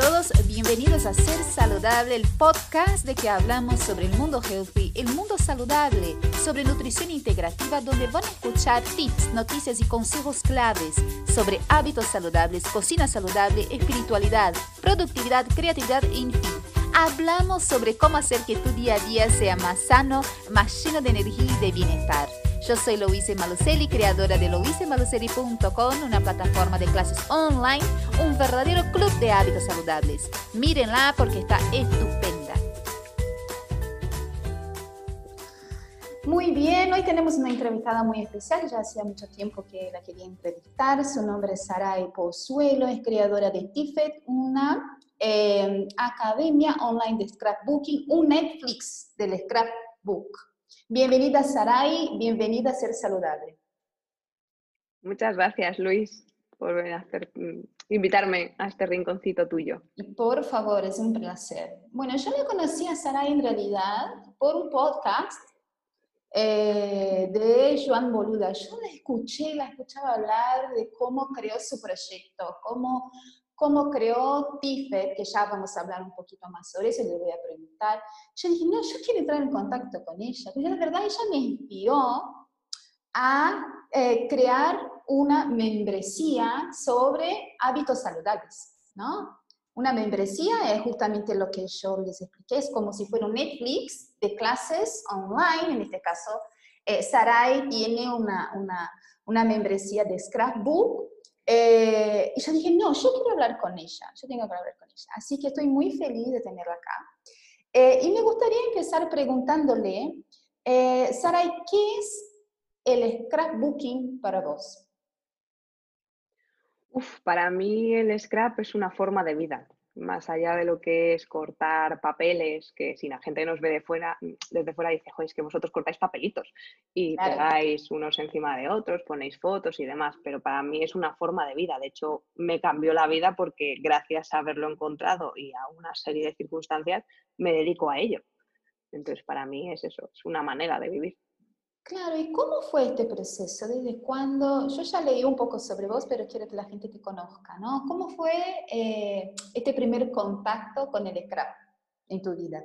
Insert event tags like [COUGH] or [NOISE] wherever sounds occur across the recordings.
todos, bienvenidos a Ser Saludable, el podcast de que hablamos sobre el mundo healthy, el mundo saludable, sobre nutrición integrativa, donde van a escuchar tips, noticias y consejos claves sobre hábitos saludables, cocina saludable, espiritualidad, productividad, creatividad, en fin. Hablamos sobre cómo hacer que tu día a día sea más sano, más lleno de energía y de bienestar. Yo soy Louise Malucelli, creadora de louisemalucelli.com, una plataforma de clases online, un verdadero club de hábitos saludables. Mírenla porque está estupenda. Muy bien, hoy tenemos una entrevistada muy especial, ya hacía mucho tiempo que la quería entrevistar. Su nombre es Saray Pozuelo, es creadora de TIFET, una eh, academia online de scrapbooking, un Netflix del scrapbook. Bienvenida Saray, bienvenida a Ser Saludable. Muchas gracias Luis por mm, invitarme a este rinconcito tuyo. Por favor, es un placer. Bueno, yo le conocí a Saray en realidad por un podcast eh, de Joan Boluda. Yo la escuché, la escuchaba hablar de cómo creó su proyecto, cómo cómo creó Tifet, que ya vamos a hablar un poquito más sobre eso, le voy a preguntar. Yo dije, no, yo quiero entrar en contacto con ella. Pero la verdad, ella me inspiró a eh, crear una membresía sobre hábitos saludables, ¿no? Una membresía es justamente lo que yo les expliqué, es como si fuera un Netflix de clases online, en este caso, eh, Sarai tiene una, una, una membresía de Scrapbook eh, y yo dije, no, yo quiero hablar con ella, yo tengo que hablar con ella. Así que estoy muy feliz de tenerla acá. Eh, y me gustaría empezar preguntándole, eh, Saray, ¿qué es el scrapbooking para vos? Uf, para mí el scrap es una forma de vida más allá de lo que es cortar papeles, que si la gente nos ve de fuera, desde fuera dice, joder, es que vosotros cortáis papelitos y pegáis unos encima de otros, ponéis fotos y demás, pero para mí es una forma de vida. De hecho, me cambió la vida porque gracias a haberlo encontrado y a una serie de circunstancias, me dedico a ello. Entonces, para mí es eso, es una manera de vivir. Claro, ¿y cómo fue este proceso? ¿Desde cuándo? Yo ya leí un poco sobre vos, pero quiero que la gente te conozca, ¿no? ¿Cómo fue eh, este primer contacto con el scrap en tu vida?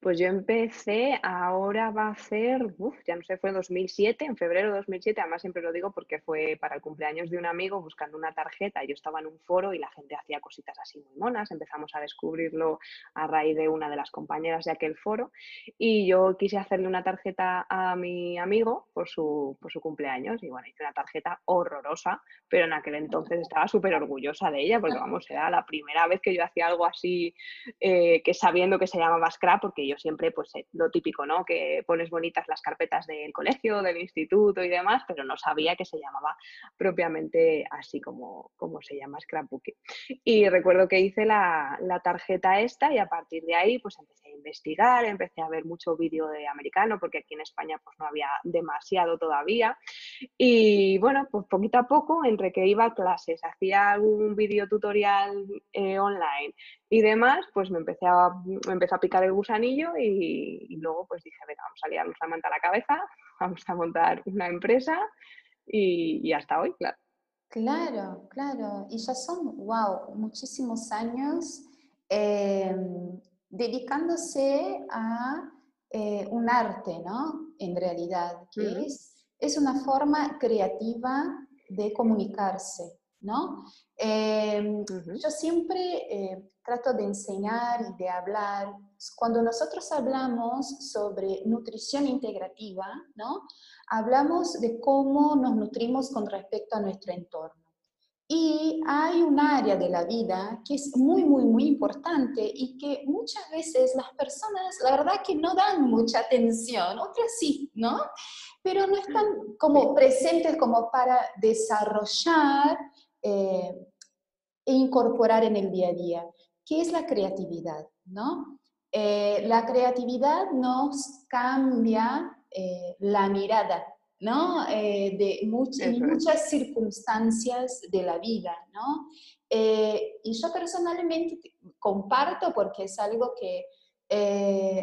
Pues yo empecé, ahora va a ser, ya no sé, fue en 2007, en febrero de 2007, además siempre lo digo porque fue para el cumpleaños de un amigo buscando una tarjeta, yo estaba en un foro y la gente hacía cositas así muy monas, empezamos a descubrirlo a raíz de una de las compañeras de aquel foro y yo quise hacerle una tarjeta a mi amigo por su, por su cumpleaños y bueno, hice una tarjeta horrorosa, pero en aquel entonces estaba súper orgullosa de ella porque vamos, era la primera vez que yo hacía algo así eh, que sabiendo que se llamaba scrap porque yo siempre, pues eh, lo típico, ¿no? Que pones bonitas las carpetas del colegio, del instituto y demás, pero no sabía que se llamaba propiamente así como, como se llama scrapbooking. Y recuerdo que hice la, la tarjeta esta y a partir de ahí, pues empecé investigar, empecé a ver mucho vídeo de americano, porque aquí en España pues no había demasiado todavía. Y bueno, pues poquito a poco, entre que iba a clases, hacía algún vídeo tutorial eh, online y demás, pues me empecé a, me empezó a picar el gusanillo y, luego pues dije, venga, vamos a liarnos la manta a la cabeza, [LAUGHS] vamos a montar una empresa y, hasta hoy, claro. Claro, claro. Y ya son, wow, muchísimos años em, dedicándose a eh, un arte, ¿no? En realidad, que es, es una forma creativa de comunicarse, ¿no? Em, yo siempre eh, trato de enseñar y de hablar, cuando nosotros hablamos sobre nutrición integrativa, ¿no? Hablamos de cómo nos nutrimos con respecto a nuestro entorno. Y hay un área de la vida que es muy, muy, muy importante y que muchas veces las personas, la verdad que no dan mucha atención, otras sí, ¿no? Pero no están como presentes como para desarrollar eh, e incorporar en el día a día, que es la creatividad, ¿no? Eh, la creatividad nos cambia eh, la mirada, ¿no? de muchas circunstancias de la vida, ¿no? y yo personalmente comparto porque es algo que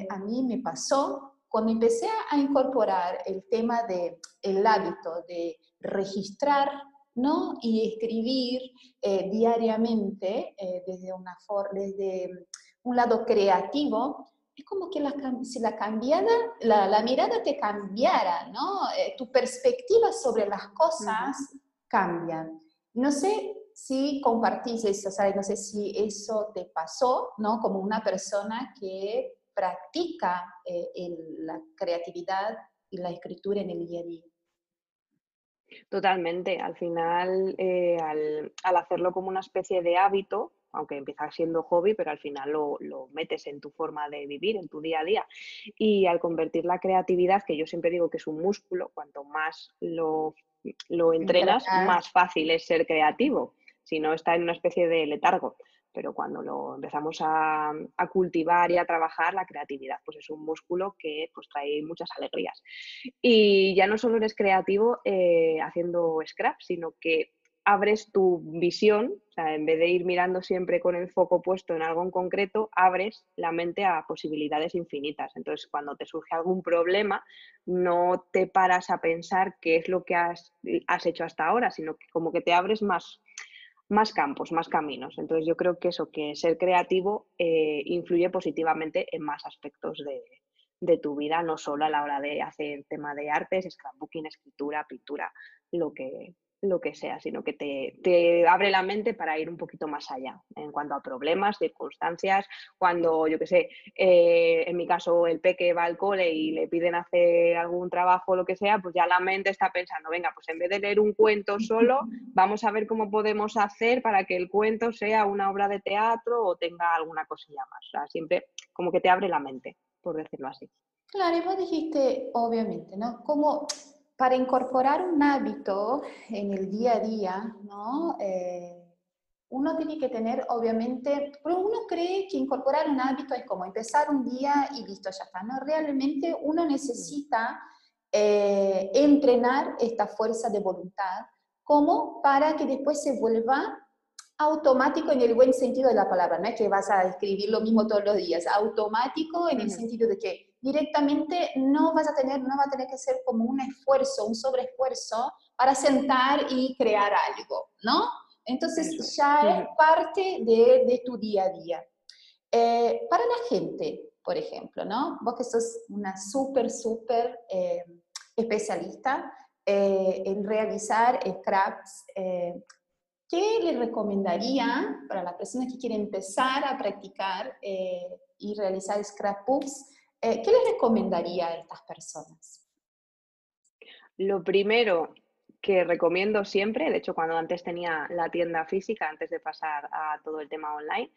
a mí me pasó cuando empecé a incorporar el tema del el hábito de registrar ¿no? Y escribir eh, diariamente desde, una desde un lado creativo, es como que la, si la, cambiada, la, mirada te cambiara, ¿no? tu perspectiva sobre las cosas cambia. No sé si compartís eso, ¿sabes? No sé si eso te pasó, ¿no? Como una persona que practica eh, la creatividad y la escritura en el día a día. Totalmente. Al final, eh, al, hacerlo como una especie de hábito, aunque empieza siendo hobby, pero al final lo, metes en tu forma de vivir, en tu día a día. Y al convertir la creatividad, que yo siempre digo que es un músculo, cuanto más lo, lo entrenas, más fácil es ser creativo si no está en una especie de letargo. Pero cuando lo empezamos a, cultivar y a trabajar, la creatividad pues es un músculo que pues, trae muchas alegrías. Y ya no solo eres creativo eh, haciendo scrap, sino que abres tu visión, o sea, en vez de ir mirando siempre con el foco puesto en algo en concreto, abres la mente a posibilidades infinitas. Entonces, cuando te surge algún problema, no te paras a pensar qué es lo que has, hecho hasta ahora, sino que como que te abres más, más campos, más caminos. Entonces yo creo que eso, que ser creativo eh, influye positivamente en más aspectos de, de, tu vida, no solo a la hora de hacer tema de artes, scrapbooking, escritura, pintura, lo que, lo que sea, sino que te, abre la mente para ir un poquito más allá en cuanto a problemas, circunstancias, cuando, yo qué sé, eh, en mi caso el peque va al cole y le piden hacer algún trabajo o lo que sea, pues ya la mente está pensando, venga, pues en vez de leer un cuento solo, [LAUGHS] vamos a ver cómo podemos hacer para que el cuento sea una obra de teatro o tenga alguna cosilla más. O sea, siempre como que te abre la mente, por decirlo así. Claro, y vos dijiste, obviamente, ¿no? Como para incorporar un hábito en el día a día, ¿no? Eh, uno tiene que tener, obviamente, pero uno cree que incorporar un hábito es como empezar un día y listo, ya está. No, realmente uno necesita eh, entrenar esta fuerza de voluntad como para que después se vuelva automático en el buen sentido de la palabra, no es que vas a escribir lo mismo todos los días, automático en el sentido de que directamente no vas a tener, no va a tener que ser como un esfuerzo, un sobreesfuerzo para sentar y crear algo, ¿no? Entonces ya es parte de, tu día a día. Eh, para la gente, por ejemplo, ¿no? Vos que sos una súper, súper eh, especialista eh, en realizar scraps, ¿qué le recomendaría para la persona que quiere empezar a practicar y realizar scrapbooks? Eh, ¿Qué les recomendaría a estas personas? Lo primero que recomiendo siempre, de hecho cuando antes tenía la tienda física, antes de pasar a todo el tema online,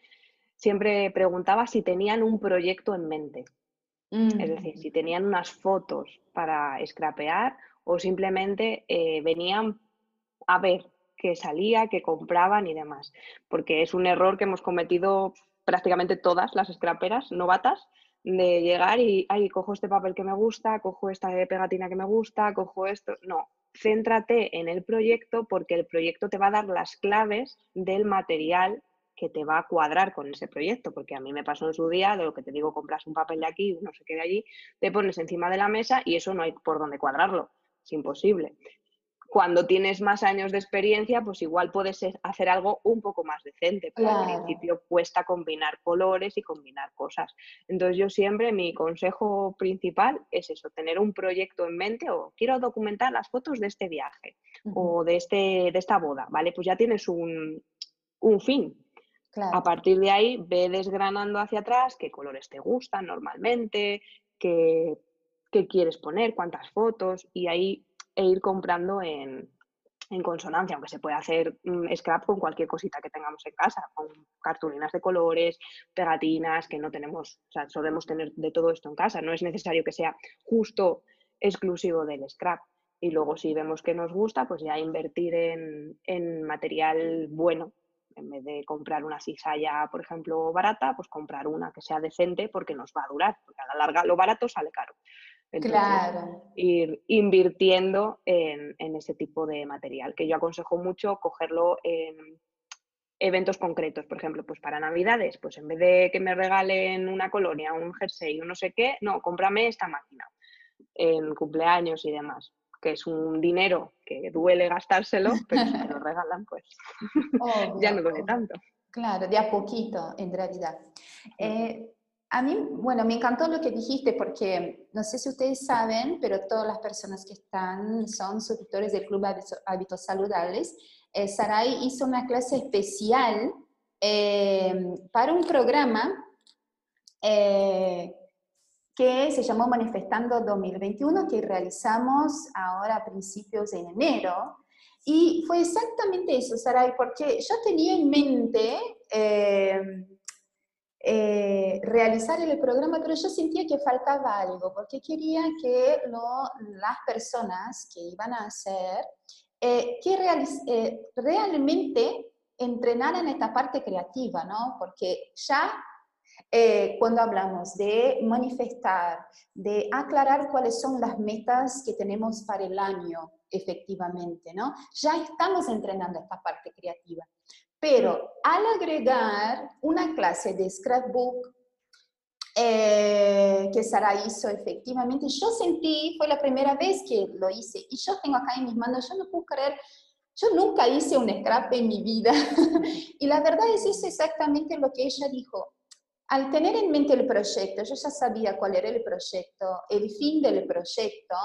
siempre preguntaba si tenían un proyecto en mente. Es decir, si mm. tenían unas fotos para scrapear o simplemente eh, venían a ver qué salía, qué compraban y demás. Porque es un error que hemos cometido prácticamente todas las scraperas novatas, de llegar y, ay, cojo este papel que me gusta, cojo esta pegatina que me gusta, cojo esto. No, céntrate en el proyecto porque el proyecto te va a dar las claves del material que te va a cuadrar con ese proyecto, porque a mí me pasó en su día, de lo que te digo, compras un papel de aquí, no sé qué de allí, te pones encima de la mesa y eso no hay por dónde cuadrarlo, es imposible cuando tienes más años de experiencia, pues igual puedes hacer algo un poco más decente, pero al principio cuesta combinar colores y combinar cosas. Entonces yo siempre, mi consejo principal es eso, tener un proyecto en mente o quiero documentar las fotos de este viaje o de, este, de esta boda, ¿vale? Pues ya tienes un, fin. A partir de ahí, ve desgranando hacia atrás qué colores te gustan normalmente, qué, qué quieres poner, cuántas fotos, y ahí e ir comprando en, consonancia, aunque se puede hacer mm, scrap con cualquier cosita que tengamos en casa, con cartulinas de colores, pegatinas, que no tenemos, o sea, solemos tener de todo esto en casa, no es necesario que sea justo exclusivo del scrap. Y luego si vemos que nos gusta, pues ya invertir en, en material bueno, en vez de comprar una cizalla, por ejemplo, barata, pues comprar una que sea decente porque nos va a durar, porque a la larga lo barato sale caro claro. Ir invirtiendo en, ese tipo de material, que yo aconsejo mucho cogerlo en eventos concretos, por ejemplo, pues para Navidades, pues en vez de que me regalen una colonia, un jersey o no sé qué, no, cómprame esta máquina en cumpleaños y demás que es un dinero que duele gastárselo, [LAUGHS] pero si te lo regalan, pues [LAUGHS] ya no duele tanto. Claro, de a poquito, en realidad. Eh, a mí, bueno, me encantó lo que dijiste porque no sé si ustedes saben, pero todas las personas que están son suscriptores del Club Hábitos Saludables. Eh, Sarai hizo una clase especial eh, para un programa eh, que se llamó Manifestando 2021, que realizamos ahora a principios de enero. Y fue exactamente eso, Sarai, porque yo tenía en mente eh, eh, realizar el programa, pero yo sentía que faltaba algo, porque quería que las personas que iban a hacer, que realmente entrenaran esta parte creativa, ¿no? Porque ya eh, cuando hablamos de manifestar, de aclarar cuáles son las metas que tenemos para el año efectivamente, ¿no? Ya estamos entrenando esta parte creativa. Pero al agregar una clase de scrapbook eh, que Sara hizo efectivamente, yo sentí, fue la primera vez que lo hice, y yo tengo acá en mis manos, yo no puedo creer, yo nunca hice un scrap en mi vida. [LAUGHS] y la verdad es eso exactamente lo que ella dijo al tener en mente el proyecto, yo ya sabía cuál era el proyecto, el fin del proyecto,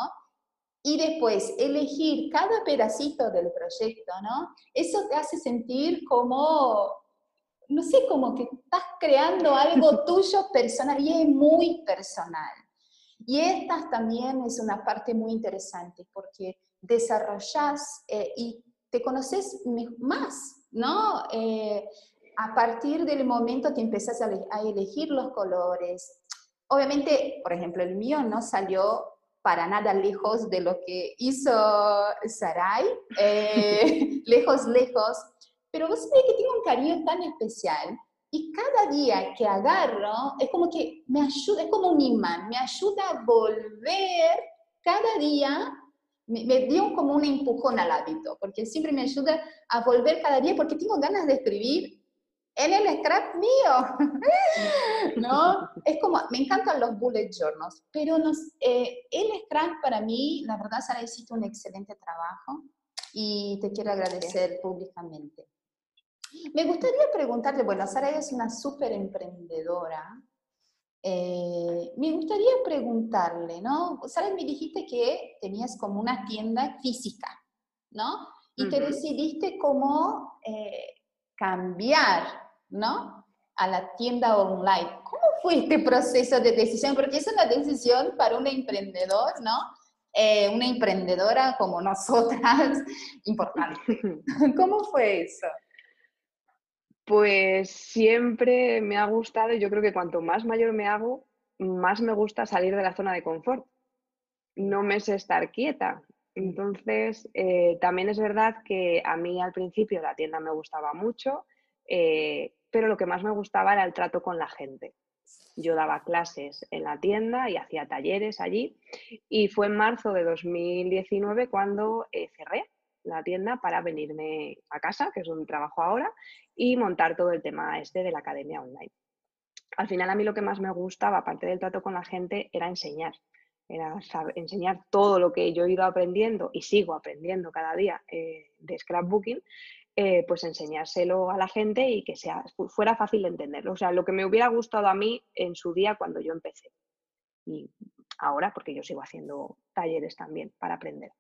y después elegir cada pedacito del proyecto, ¿no? Eso te hace sentir como, no sé, como que estás creando algo [LAUGHS] tuyo personal y es muy personal. Y esta también es una parte muy interesante porque desarrollas eh, y te conoces más, ¿no? Eh, a partir del momento que empezás a, elegir los colores, obviamente, por ejemplo, el mío no salió para nada lejos de lo que hizo Sarai, eh, [LAUGHS] lejos, lejos, pero vos sabés que tengo un cariño tan especial y cada día que agarro es como que me ayuda, es como un imán, me ayuda a volver cada día, me, me dio como un empujón al hábito, porque siempre me ayuda a volver cada día porque tengo ganas de escribir en el scrap mío, [LAUGHS] ¿no? Es como, me encantan los bullet journals, pero nos, eh, el scrap para mí, la verdad, Sara, hiciste un excelente trabajo y te quiero agradecer públicamente. Me gustaría preguntarle, bueno, Sara es una súper emprendedora, eh, me gustaría preguntarle, ¿no? Sara, me dijiste que tenías como una tienda física, ¿no? Y te decidiste como... Eh, cambiar, ¿no? A la tienda online. ¿Cómo fue este proceso de decisión? Porque es una decisión para un emprendedor, ¿no? Eh, una emprendedora como nosotras, [LAUGHS] importante. [LAUGHS] ¿Cómo fue eso? Pues siempre me ha gustado, y yo creo que cuanto más mayor me hago, más me gusta salir de la zona de confort. No me sé estar quieta. Entonces, eh, también es verdad que a mí al principio la tienda me gustaba mucho, eh, pero lo que más me gustaba era el trato con la gente. Yo daba clases en la tienda y hacía talleres allí y fue en marzo de 2019 cuando eh, cerré la tienda para venirme a casa, que es un trabajo ahora, y montar todo el tema este de la academia online. Al final a mí lo que más me gustaba, aparte del trato con la gente, era enseñar era enseñar todo lo que yo he ido aprendiendo y sigo aprendiendo cada día eh, de scrapbooking, eh, pues enseñárselo a la gente y que sea, fuera fácil de entenderlo. O sea, lo que me hubiera gustado a mí en su día cuando yo empecé. Y ahora, porque yo sigo haciendo talleres también para aprender.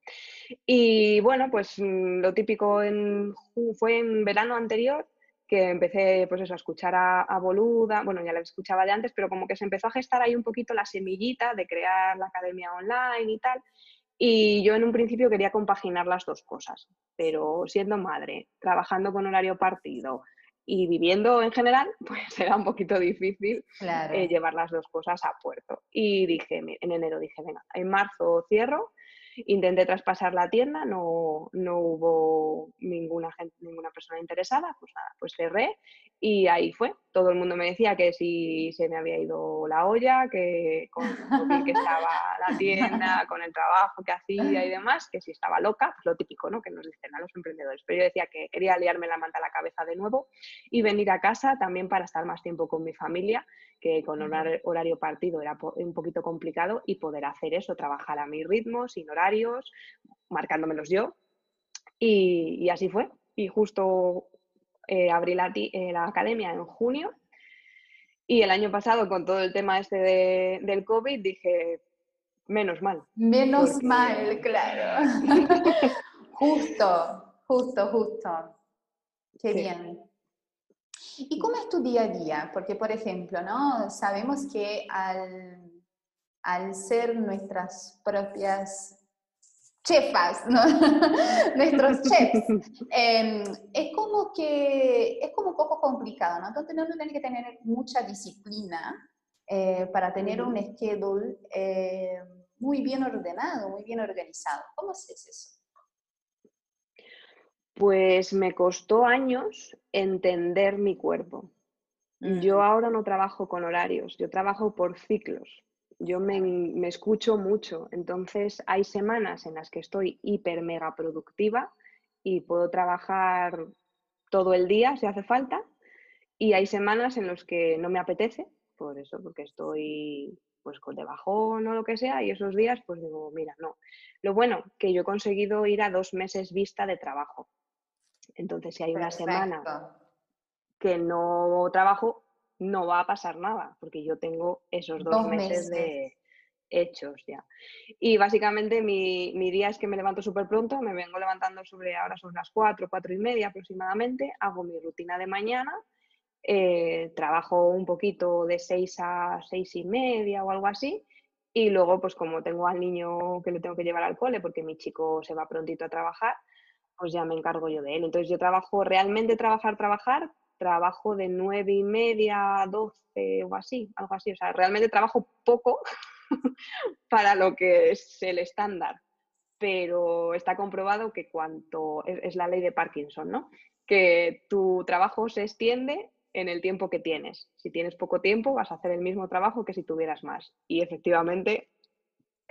Y bueno, pues mm, lo típico en, fue en verano anterior, que empecé pues eso, a escuchar a, Boluda, bueno, ya la escuchaba de antes, pero como que se empezó a gestar ahí un poquito la semillita de crear la academia online y tal. Y yo en un principio quería compaginar las dos cosas, pero siendo madre, trabajando con horario partido y viviendo en general, [LAUGHS] pues era un poquito difícil eh, llevar las dos cosas a puerto. Y dije, en enero dije, venga, en marzo cierro Intenté traspasar la tienda, no, no hubo ninguna, gente, ninguna persona interesada, pues nada, pues cerré y ahí fue. Todo el mundo me decía que si se me había ido la olla, que con lo bien que estaba la tienda, [LAUGHS] con el trabajo que hacía y demás, que si estaba loca, pues lo típico, ¿no? Que nos dicen a los emprendedores. Pero yo decía que quería liarme la manta a la cabeza de nuevo y venir a casa también para estar más tiempo con mi familia, que con horario partido era un poquito complicado y poder hacer eso, trabajar a mi ritmo, sin horario horarios, marcándomelos yo. Y, así fue. Y justo eh, abrí la, eh, la, academia en junio. Y el año pasado, con todo el tema este del COVID, dije, menos mal. Menos mal, claro. [LAUGHS] [LAUGHS] justo, justo, justo. Qué bien. ¿Y cómo es tu día a día? Porque, por ejemplo, ¿no? sabemos que al, al ser nuestras propias chefas, ¿no? [LAUGHS] nuestros chefs, [LAUGHS] em, es como que es como un poco complicado, ¿no? Entonces uno tiene que tener mucha disciplina eh, para tener un schedule eh, muy bien ordenado, muy bien organizado. ¿Cómo haces eso? Pues me costó años entender mi cuerpo. Yo ahora no trabajo con horarios, yo trabajo por ciclos. Yo me, escucho mucho, entonces hay semanas en las que estoy hiper mega productiva y puedo trabajar todo el día si hace falta y hay semanas en las que no me apetece, por eso, porque estoy pues con de bajón o lo que sea y esos días pues digo, mira, no. Lo bueno que yo he conseguido ir a dos meses vista de trabajo. Entonces, si hay una semana que no trabajo, no va a pasar nada, porque yo tengo esos dos, meses, de hechos ya. Y básicamente mi, día es que me levanto súper pronto, me vengo levantando sobre ahora son las cuatro, cuatro y media aproximadamente, hago mi rutina de mañana, eh, trabajo un poquito de seis a seis y media o algo así, y luego pues como tengo al niño que le tengo que llevar al cole porque mi chico se va prontito a trabajar, pues ya me encargo yo de él. Entonces yo trabajo realmente, trabajar, trabajar, trabajo de nueve y media a doce o así, algo así. O sea, realmente trabajo poco [LAUGHS] para lo que es el estándar. Pero está comprobado que cuanto, es, la ley de Parkinson, ¿no? Que tu trabajo se extiende en el tiempo que tienes. Si tienes poco tiempo, vas a hacer el mismo trabajo que si tuvieras más. Y efectivamente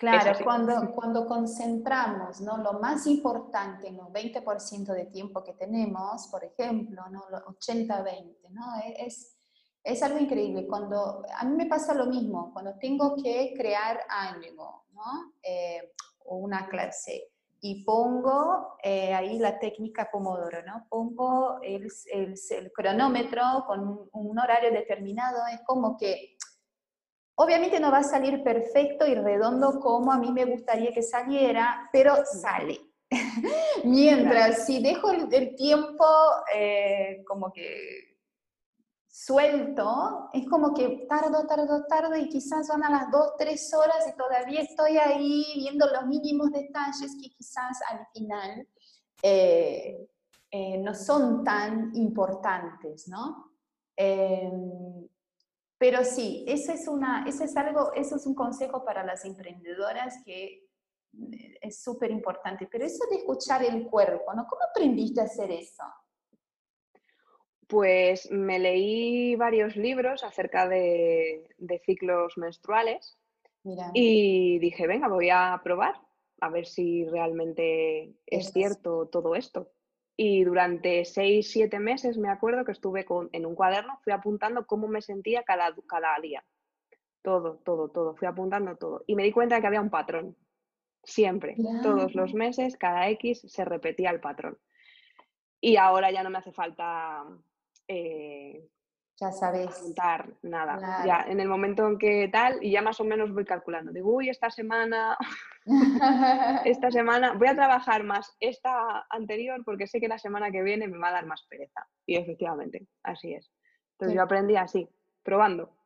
Claro, cuando, cuando concentramos ¿no? lo más importante en los 20% de tiempo que tenemos, por ejemplo, ¿no? 80-20, ¿no? E, es, es algo increíble. Cuando, a mí me pasa lo mismo, cuando tengo que crear algo, ¿no? Eh, o una clase, y pongo eh, ahí la técnica Pomodoro, ¿no? Pongo el, el, el cronómetro con un, un horario determinado, es como que Obviamente no va a salir perfecto y redondo como a mí me gustaría que saliera, pero sale. [LAUGHS] Mientras si dejo el, tiempo eh, como que suelto, es como que tardo, tardo, tardo y quizás van a las dos, tres horas y todavía estoy ahí viendo los mínimos detalles que quizás al final eh, eh, no son tan importantes, ¿no? Pero sí, ese es, una, ese es algo, eso es un consejo para las emprendedoras que eh, es súper importante. Pero eso de escuchar el cuerpo, ¿no? ¿Cómo aprendiste a hacer eso? Pues me leí varios libros acerca de, ciclos menstruales y dije, venga, voy a probar a ver si realmente es cierto todo esto. Y durante seis, siete meses me acuerdo que estuve con, en un cuaderno, fui apuntando cómo me sentía cada, cada día. Todo, todo, todo. Fui apuntando todo. Y me di cuenta de que había un patrón. Siempre, todos los meses, cada X se repetía el patrón. Y ahora ya no me hace falta eh, ya sabes. Contar nada. Ya en el momento en que tal, y ya más o menos voy calculando. Digo, uy, esta semana, [LAUGHS] esta [LAUGHS] semana voy a trabajar más esta anterior porque sé que la semana que viene me va a dar más pereza. Y efectivamente, así es. Entonces yo aprendí así, probando.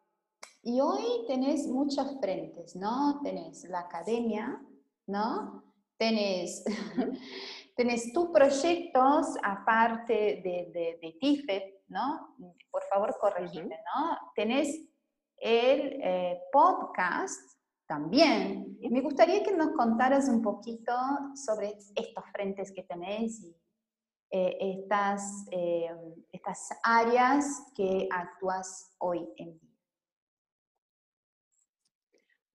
Y hoy tenés muchos frentes, ¿no? Tenés la academia, ¿no? Tenés, [LAUGHS] tenés tus proyectos aparte de, de, de TIFET, ¿no? Por favor, corregime, ¿no? Tenés el eh, podcast también. Me gustaría que nos contaras un poquito sobre estos frentes que tenés y eh, estas, eh, estas áreas que actúas hoy en día.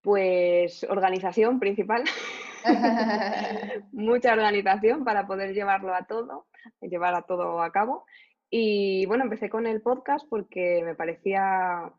Pues organización principal. [LAUGHS] [LAUGHS] Mucha organización para poder llevarlo a todo, llevar a todo a cabo. Y bueno, empecé con el podcast porque me parecía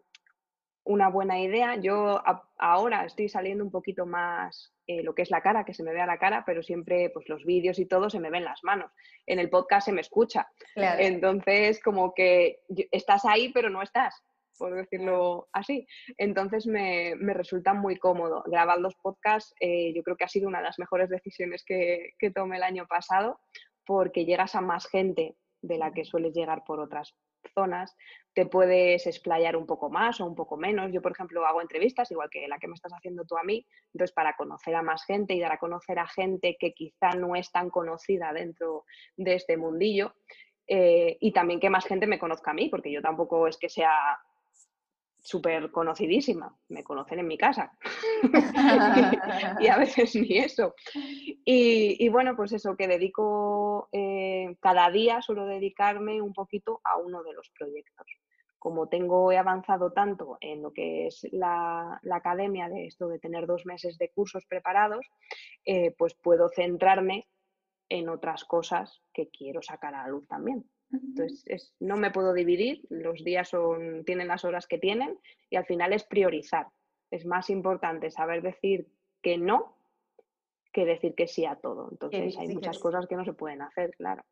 una buena idea. Yo ahora estoy saliendo un poquito más eh, lo que es la cara, que se me vea la cara, pero siempre pues los vídeos y todo se me ven las manos. En el podcast se me escucha. Entonces, como que estás ahí, pero no estás, por decirlo así. Entonces me, resulta muy cómodo. Grabar los podcasts eh, yo creo que ha sido una de las mejores decisiones que, que tomé el año pasado porque llegas a más gente de la que sueles llegar por otras zonas, te puedes explayar un poco más o un poco menos. Yo, por ejemplo, hago entrevistas, igual que la que me estás haciendo tú a mí, entonces para conocer a más gente y dar a conocer a gente que quizá no es tan conocida dentro de este mundillo. Eh, y también que más gente me conozca a mí, porque yo tampoco es que sea súper conocidísima, me conocen en mi casa [LAUGHS] y a veces ni eso. Y, bueno, pues eso, que dedico eh, cada día, suelo dedicarme un poquito a uno de los proyectos. Como tengo, he avanzado tanto en lo que es la, academia de esto de tener dos meses de cursos preparados, eh, pues puedo centrarme en otras cosas que quiero sacar a la luz también. Entonces, no me puedo dividir, los días son, tienen las horas que tienen y al final es priorizar. Es más importante saber decir que no que decir que sí a todo. Entonces, hay muchas cosas que no se pueden hacer, claro.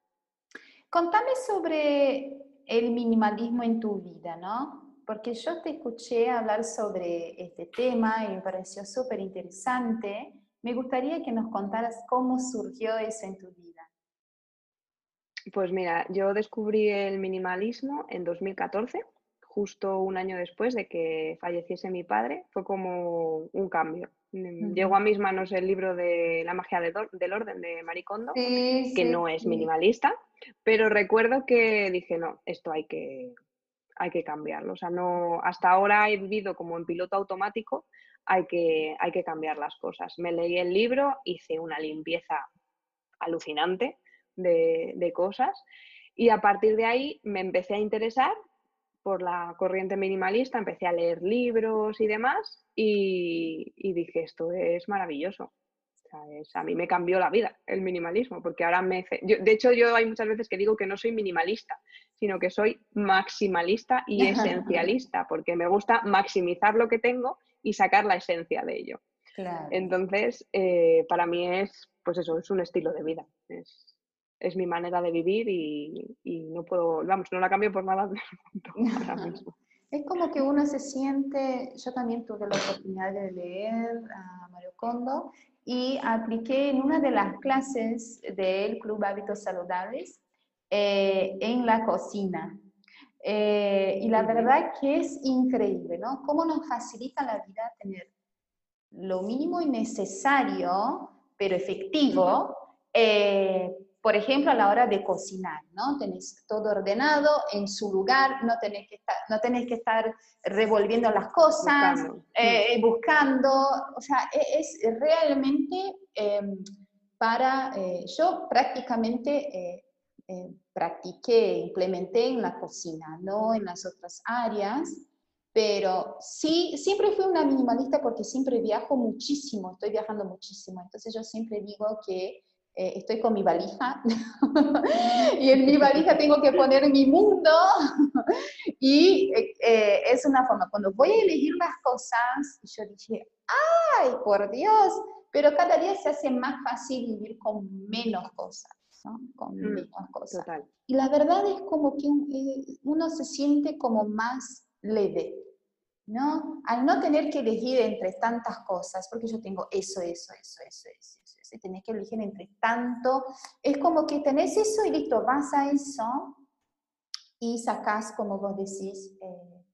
Contame sobre el minimalismo en tu vida, ¿no? Porque yo te escuché hablar sobre este tema y me pareció súper interesante. Me gustaría que nos contaras cómo surgió eso en tu vida. Pues mira, yo descubrí el minimalismo en 2014, justo un año después de que falleciese mi padre. Fue como un cambio. Mm, llegó a mis manos el libro de La magia del orden de Maricondo, que no es minimalista, pero recuerdo que dije, no, esto hay que, hay que cambiarlo. O sea, no, hasta ahora he vivido como en piloto automático, hay que, hay que cambiar las cosas. Me leí el libro, hice una limpieza alucinante de, cosas. Y a partir de ahí me empecé a interesar por la corriente minimalista, empecé a leer libros y demás y, dije, esto es maravilloso. a mí me cambió la vida el minimalismo, porque ahora me... de hecho, yo hay muchas veces que digo que no soy minimalista, sino que soy maximalista y [LAUGHS] esencialista, porque me gusta maximizar lo que tengo y sacar la esencia de ello. Entonces, eh, para mí es, pues eso, es un estilo de vida. Es, es mi manera de vivir y, no puedo, vamos, no la cambio por nada [LAUGHS] Es como que uno se siente, yo también tuve la oportunidad de leer a Mario Kondo y apliqué en una de las clases del Club Hábitos Saludables eh, en la cocina. Eh, y la verdad que es increíble, ¿no? Cómo nos facilita la vida tener lo mínimo y necesario, pero efectivo, eh, por ejemplo, a la hora de cocinar, ¿no? Tenés todo ordenado en su lugar, no tenés que estar, no tenés que estar revolviendo las cosas, buscando, eh, o sea, e, es, realmente em, para, eh, yo prácticamente eh, practiqué, implementé en la cocina, no en las otras áreas, pero sí, siempre fui una minimalista porque siempre viajo muchísimo, estoy viajando muchísimo, entonces yo siempre digo que eh, estoy con mi valija [LAUGHS] y en mi valija tengo que poner mi mundo [LAUGHS] y eh, eh, es una forma, cuando voy a elegir las cosas, yo dije, ay, por Dios, pero cada día se hace más fácil vivir con menos cosas. ¿no? Con mm, menos cosas. Y la verdad es como que uno se siente como más leve, ¿no? Al no tener que elegir entre tantas cosas, porque yo tengo eso, eso, eso, eso, eso, y tenés que elegir entre tanto. Es como que tenés eso y listo, vas a eso y sacás, como vos decís, eh,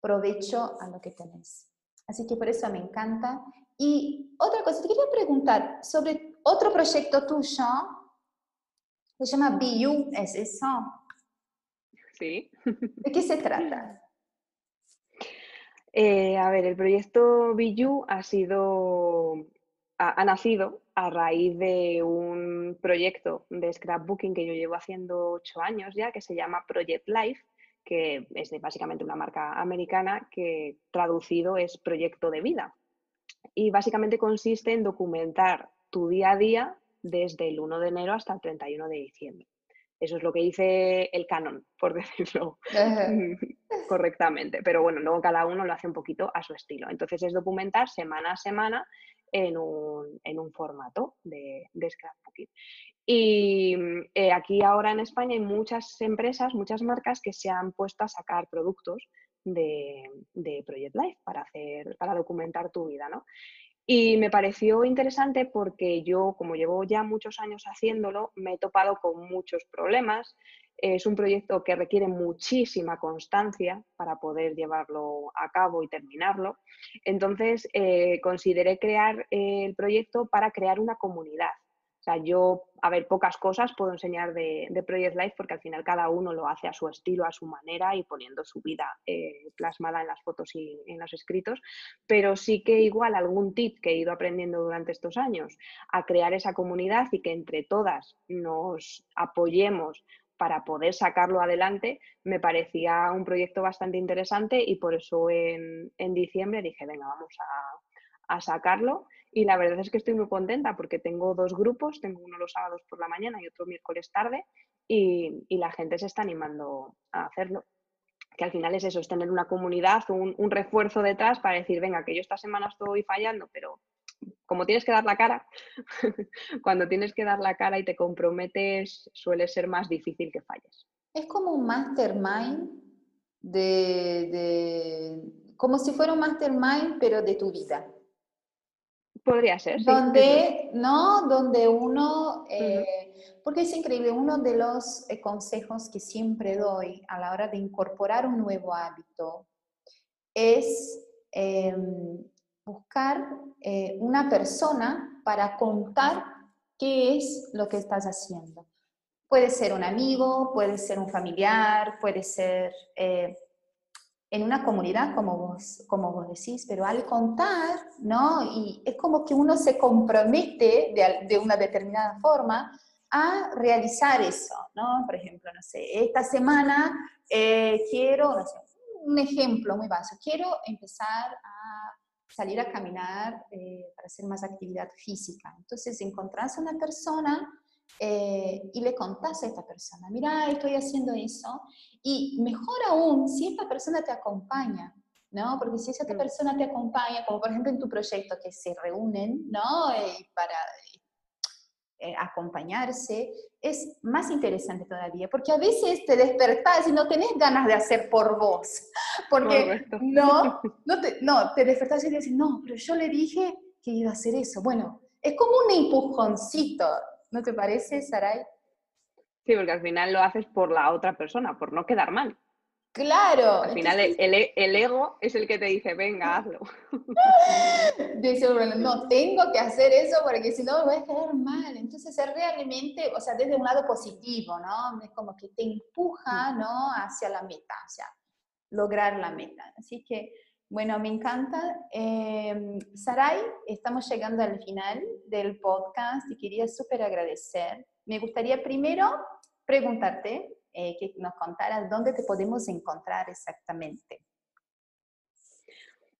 provecho a lo que tenés. Así que por eso me encanta. Y otra cosa, te quería preguntar sobre otro proyecto tuyo, se llama BU, ¿es eso? Sí. [LAUGHS] ¿De qué se trata? Eh, a ver, el proyecto BU ha sido, ha, nacido a raíz de un proyecto de scrapbooking que yo llevo haciendo ocho años ya, que se llama Project Life, que es básicamente una marca americana que traducido es proyecto de vida. Y básicamente consiste en documentar tu día a día desde el 1 de enero hasta el 31 de diciembre. Eso es lo que dice el canon, por [LAUGHS] decirlo [LAUGHS] correctamente. Pero bueno, luego cada uno lo hace un poquito a su estilo. Entonces es documentar semana a semana en un, formato de, de scrapbooking. Y eh, aquí ahora en España hay muchas empresas, muchas marcas que se han puesto a sacar productos de, de Project Life para, hacer, para documentar tu vida. ¿no? Y me pareció interesante porque yo, como llevo ya muchos años haciéndolo, me he topado con muchos problemas. Es un proyecto que requiere muchísima constancia para poder llevarlo a cabo y terminarlo. Entonces, eh, consideré crear el proyecto para crear una comunidad yo, a ver, pocas cosas puedo enseñar de, Project Life porque al final cada uno lo hace a su estilo, a su manera y poniendo su vida eh, plasmada en las fotos y en los escritos, pero sí que igual algún tip que he ido aprendiendo durante estos años a crear esa comunidad y que entre todas nos apoyemos para poder sacarlo adelante, me parecía un proyecto bastante interesante y por eso en, diciembre dije, venga, vamos a sacarlo y la verdad es que estoy muy contenta porque tengo dos grupos, tengo uno los sábados por la mañana y otro miércoles tarde, y, la gente se está animando a hacerlo. Que al final es eso, es tener una comunidad, un, un refuerzo detrás para decir, venga, que yo esta semana estoy fallando, pero como tienes que dar la cara, [LAUGHS] cuando tienes que dar la cara y te comprometes, suele ser más difícil que falles. Es como un mastermind de, de como si fuera un mastermind, pero de tu vida. Podría ser. Donde, ¿no? Donde uno, eh, porque es increíble, uno de los eh, consejos que siempre doy a la hora de incorporar un nuevo hábito es em, buscar eh, una persona para contar qué es lo que estás haciendo. Puede ser un amigo, puede ser un familiar, puede ser en una comunidad, como vos, como vos decís, pero al contar, ¿no? Y es como que uno se compromete de, de una determinada forma a realizar eso, ¿no? Por ejemplo, no sé, esta semana eh, quiero, no sé, un ejemplo muy básico, quiero empezar a salir a caminar eh, para hacer más actividad física. Entonces, encontrarse una persona eh, y le contás a esta persona, mira, estoy haciendo eso, y mejor aún si esta persona te acompaña, ¿no? Porque si esa persona te acompaña, como por ejemplo en tu proyecto que se reúnen, ¿no? Eh, para eh, acompañarse, es más interesante todavía, porque a veces te despertás y no tenés ganas de hacer por vos, [LAUGHS] porque no, [LAUGHS] no te, no, te despertás y dices, no, pero yo le dije que iba a hacer eso. Bueno, es como un empujoncito, ¿No te parece, Saray? Sí, porque al final lo haces por la otra persona, por no quedar mal. Claro. Al final el, ego es el que te dice, venga, [LAUGHS] hazlo. [LAUGHS] Dice, bueno, no, tengo que hacer eso porque si no me voy a quedar mal. Entonces es realmente, o sea, desde un lado positivo, ¿no? Es como que te empuja, ¿no? Hacia la meta, o sea, lograr la meta. Así que bueno, me encanta. Eh, Saray, estamos llegando al final del podcast y quería súper agradecer. Me gustaría primero preguntarte, eh, que nos contaras dónde te podemos encontrar exactamente.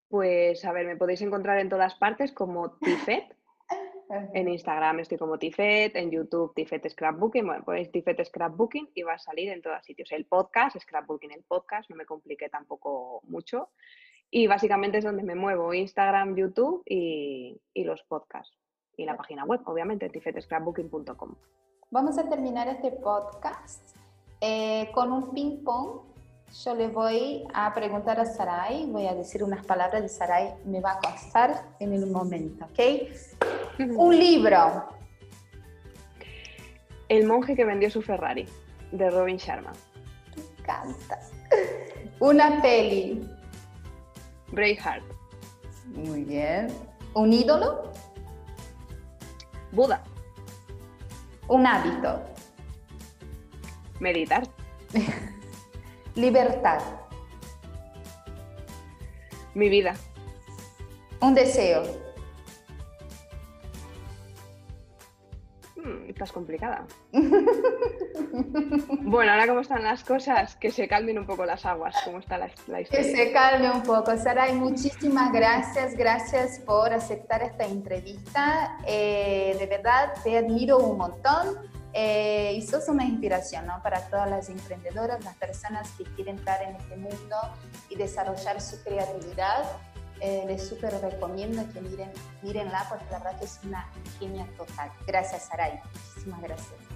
Pues, a ver, me podéis encontrar en todas partes como [LAUGHS] Tifet. En Instagram estoy como Tifet, en YouTube Tifet Scrapbooking, bueno, ponéis Tifet Scrapbooking y va a salir en todos sitios. El podcast, Scrapbooking el podcast, no me compliqué tampoco mucho. Y básicamente es donde me muevo, Instagram, YouTube y, los podcasts. Y la página web, obviamente, tifetescrapbooking.com. Vamos a terminar este podcast eh, con un ping-pong. Yo le voy a preguntar a Sarai, voy a decir unas palabras de Sarai, me va a costar en un momento, ¿ok? un libro. El monje que vendió su Ferrari, de Robin Sharma. Me encanta. [LAUGHS] Una peli. Braveheart. Muy bien. ¿Un ídolo? Buda. Un hábito. Meditar. [LAUGHS] Libertad. Mi vida. Un deseo. Estás complicada. [LAUGHS] bueno, ahora cómo están las cosas, que se calmen un poco las aguas, cómo está la, historia. Que se calme un poco. Saray, muchísimas gracias, gracias por aceptar esta entrevista. Eh, de verdad, te admiro un montón. Eh, y sos una inspiración ¿no? para todas las emprendedoras, las personas que quieren entrar en este mundo y desarrollar su creatividad. Eh, les súper recomiendo que miren, mírenla porque la verdad que es una genia total. Gracias, Saray. Muchísimas gracias.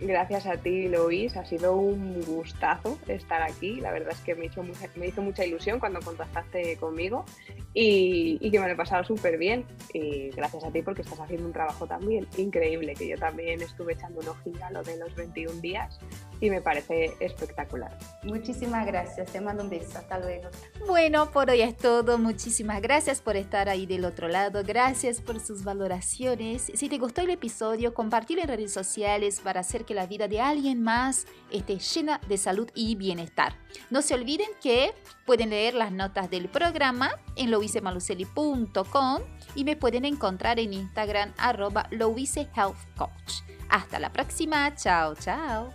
Gracias a ti, Lois. Ha sido un gustazo estar aquí. La verdad es que me hizo mucha, me hizo mucha ilusión cuando contactaste conmigo y, que me lo he pasado súper bien. Y gracias a ti porque estás haciendo un trabajo también increíble, que yo también estuve echando un ojillo a lo de los 21 días y me parece espectacular. Muchísimas gracias. Te mando un beso. Hasta luego. Bueno, por hoy es todo. Muchísimas gracias por estar ahí del otro lado. Gracias por sus valoraciones. Si te gustó el episodio, compartir en redes sociales para hacer que la vida de alguien más esté llena de salud y bienestar. No se olviden que pueden leer las notas del programa en loisemaluceli.com y me pueden encontrar en Instagram arroba Health Coach. Hasta la próxima, chao, chao.